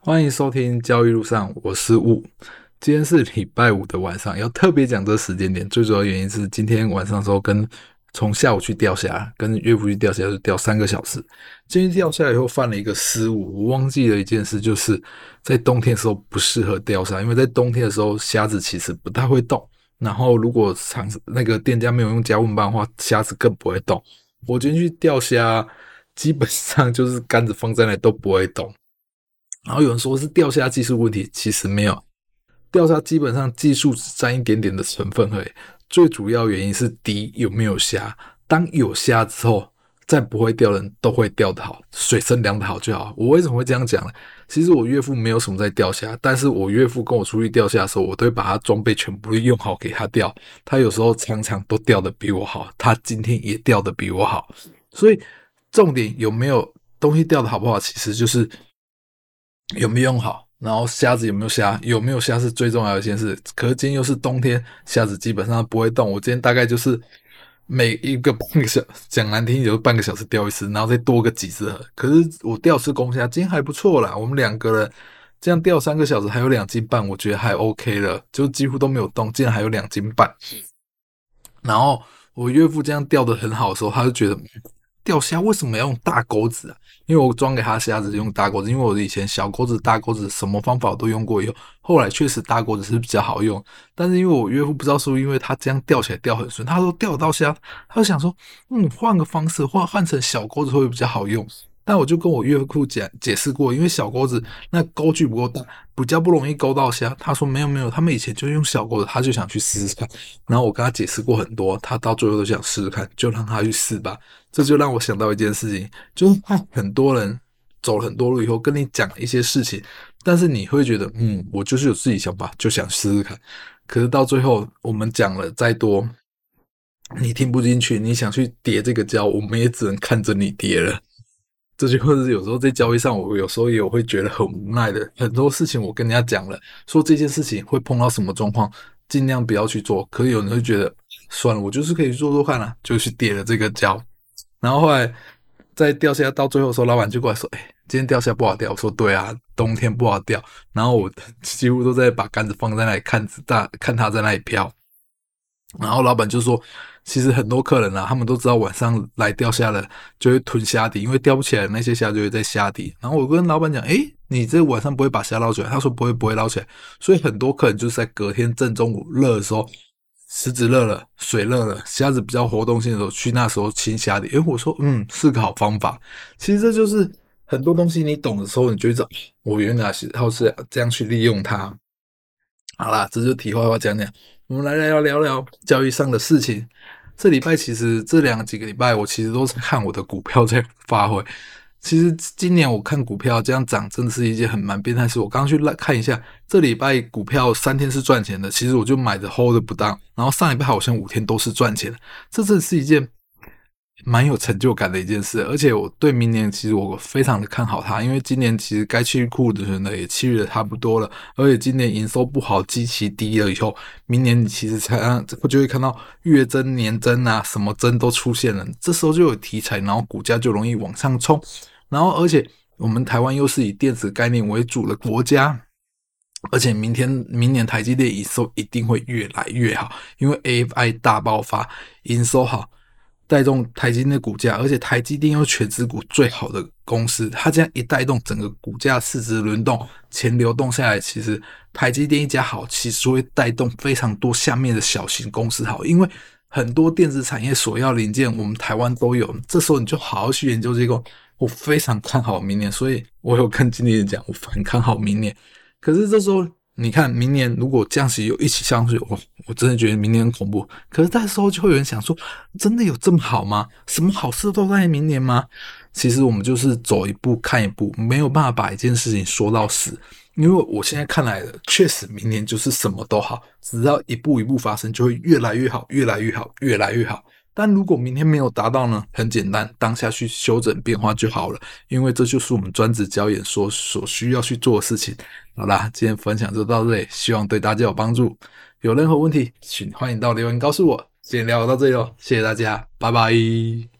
欢迎收听交易路上，我是雾。今天是礼拜五的晚上，要特别讲这时间点，最主要原因是今天晚上的时候跟从下午去钓虾，跟岳父去钓虾，就钓三个小时。今天钓下来以后犯了一个失误，我忘记了一件事，就是在冬天的时候不适合钓虾，因为在冬天的时候虾子其实不太会动。然后如果厂那个店家没有用加温棒的话，虾子更不会动。我今天去钓虾，基本上就是杆子放在那都不会动。然后有人说是钓虾技术问题，其实没有，钓虾基本上技术只占一点点的成分而已，最主要原因是底有没有虾。当有虾之后，再不会钓人都会钓得好，水深量得好就好。我为什么会这样讲呢？其实我岳父没有什么在钓虾，但是我岳父跟我出去钓虾的时候，我都会把他装备全部用好给他钓。他有时候常常都钓得比我好，他今天也钓得比我好。所以重点有没有东西钓得好不好，其实就是。有没有用好？然后虾子有没有虾？有没有虾是最重要的一件事。可是今天又是冬天，虾子基本上不会动。我今天大概就是每一个半个小时，讲难听就半个小时钓一次，然后再多个几只。可是我钓是公虾，今天还不错啦。我们两个人这样钓三个小时，还有两斤半，我觉得还 OK 了，就几乎都没有动，竟然还有两斤半。然后我岳父这样钓的很好的时候，他就觉得。钓虾为什么要用大钩子啊？因为我装给他虾子用大钩子，因为我以前小钩子、大钩子什么方法我都用过，以后后来确实大钩子是比较好用。但是因为我岳父不知道是不是因为他这样钓起来钓很顺，他说钓到虾，他就想说，嗯，换个方式换换成小钩子会比较好用。但我就跟我岳父讲解释过，因为小钩子那钩距不够大，比较不容易钩到虾。他说没有没有，他们以前就用小钩子，他就想去试试看。然后我跟他解释过很多，他到最后都想试试看，就让他去试吧。这就让我想到一件事情，就是很多人走了很多路以后跟你讲一些事情，但是你会觉得，嗯，我就是有自己想法，就想试试看。可是到最后我们讲了再多，你听不进去，你想去叠这个胶，我们也只能看着你叠了。这就或者是有时候在交易上，我有时候也会觉得很无奈的。很多事情我跟人家讲了，说这件事情会碰到什么状况，尽量不要去做。可是有人会觉得，算了，我就是可以做做看啊，就去叠了这个胶。然后后来在掉下到最后的时候，老板就过来说：“哎，今天掉下不好掉。”我说：“对啊，冬天不好掉。”然后我 几乎都在把杆子放在那里看大，看它在那里飘。然后老板就说。其实很多客人啊，他们都知道晚上来钓虾了，就会囤虾底，因为钓不起来那些虾就会在虾底。然后我跟老板讲，诶，你这晚上不会把虾捞起来？他说不会，不会捞起来。所以很多客人就是在隔天正中午热的时候，池子热了，水热了，虾子比较活动性的时候，去那时候清虾底。诶，我说，嗯，是个好方法。其实这就是很多东西你懂的时候，你就会知道，我原来是要是这样去利用它。好啦，这就题外话讲讲，我们来来聊聊聊教育上的事情。这礼拜其实这两几个礼拜，我其实都是看我的股票在发挥。其实今年我看股票这样涨，真的是一件很蛮变态事。我刚去来看一下，这礼拜股票三天是赚钱的，其实我就买的 hold 不当，然后上礼拜好像五天都是赚钱的，这真是一件。蛮有成就感的一件事，而且我对明年其实我非常的看好它，因为今年其实该去库存的也去的差不多了，而且今年营收不好，基期低了以后，明年你其实才我就会看到月增、年增啊，什么增都出现了，这时候就有题材，然后股价就容易往上冲，然后而且我们台湾又是以电子概念为主的国家，而且明天明年台积电营收一定会越来越好，因为 A I 大爆发，营收好。带动台积电的股价，而且台积电又权值股最好的公司，它这样一带动整个股价市值轮动，钱流动下来，其实台积电一家好，其实会带动非常多下面的小型公司好，因为很多电子产业所要零件，我们台湾都有，这时候你就好好去研究这个，我非常看好明年，所以我有跟经理人讲，我很看好明年，可是这时候。你看，明年如果降息又一起上去，我我真的觉得明年很恐怖。可是那时候就会有人想说，真的有这么好吗？什么好事都在明年吗？其实我们就是走一步看一步，没有办法把一件事情说到死。因为我现在看来的，确实明年就是什么都好，只要一步一步发生，就会越来越好，越来越好，越来越好。但如果明天没有达到呢？很简单，当下去修整变化就好了，因为这就是我们专职交易所所需要去做的事情。好啦，今天分享就到这里，希望对大家有帮助。有任何问题，请欢迎到留言告诉我。今天聊到这里喽，谢谢大家，拜拜。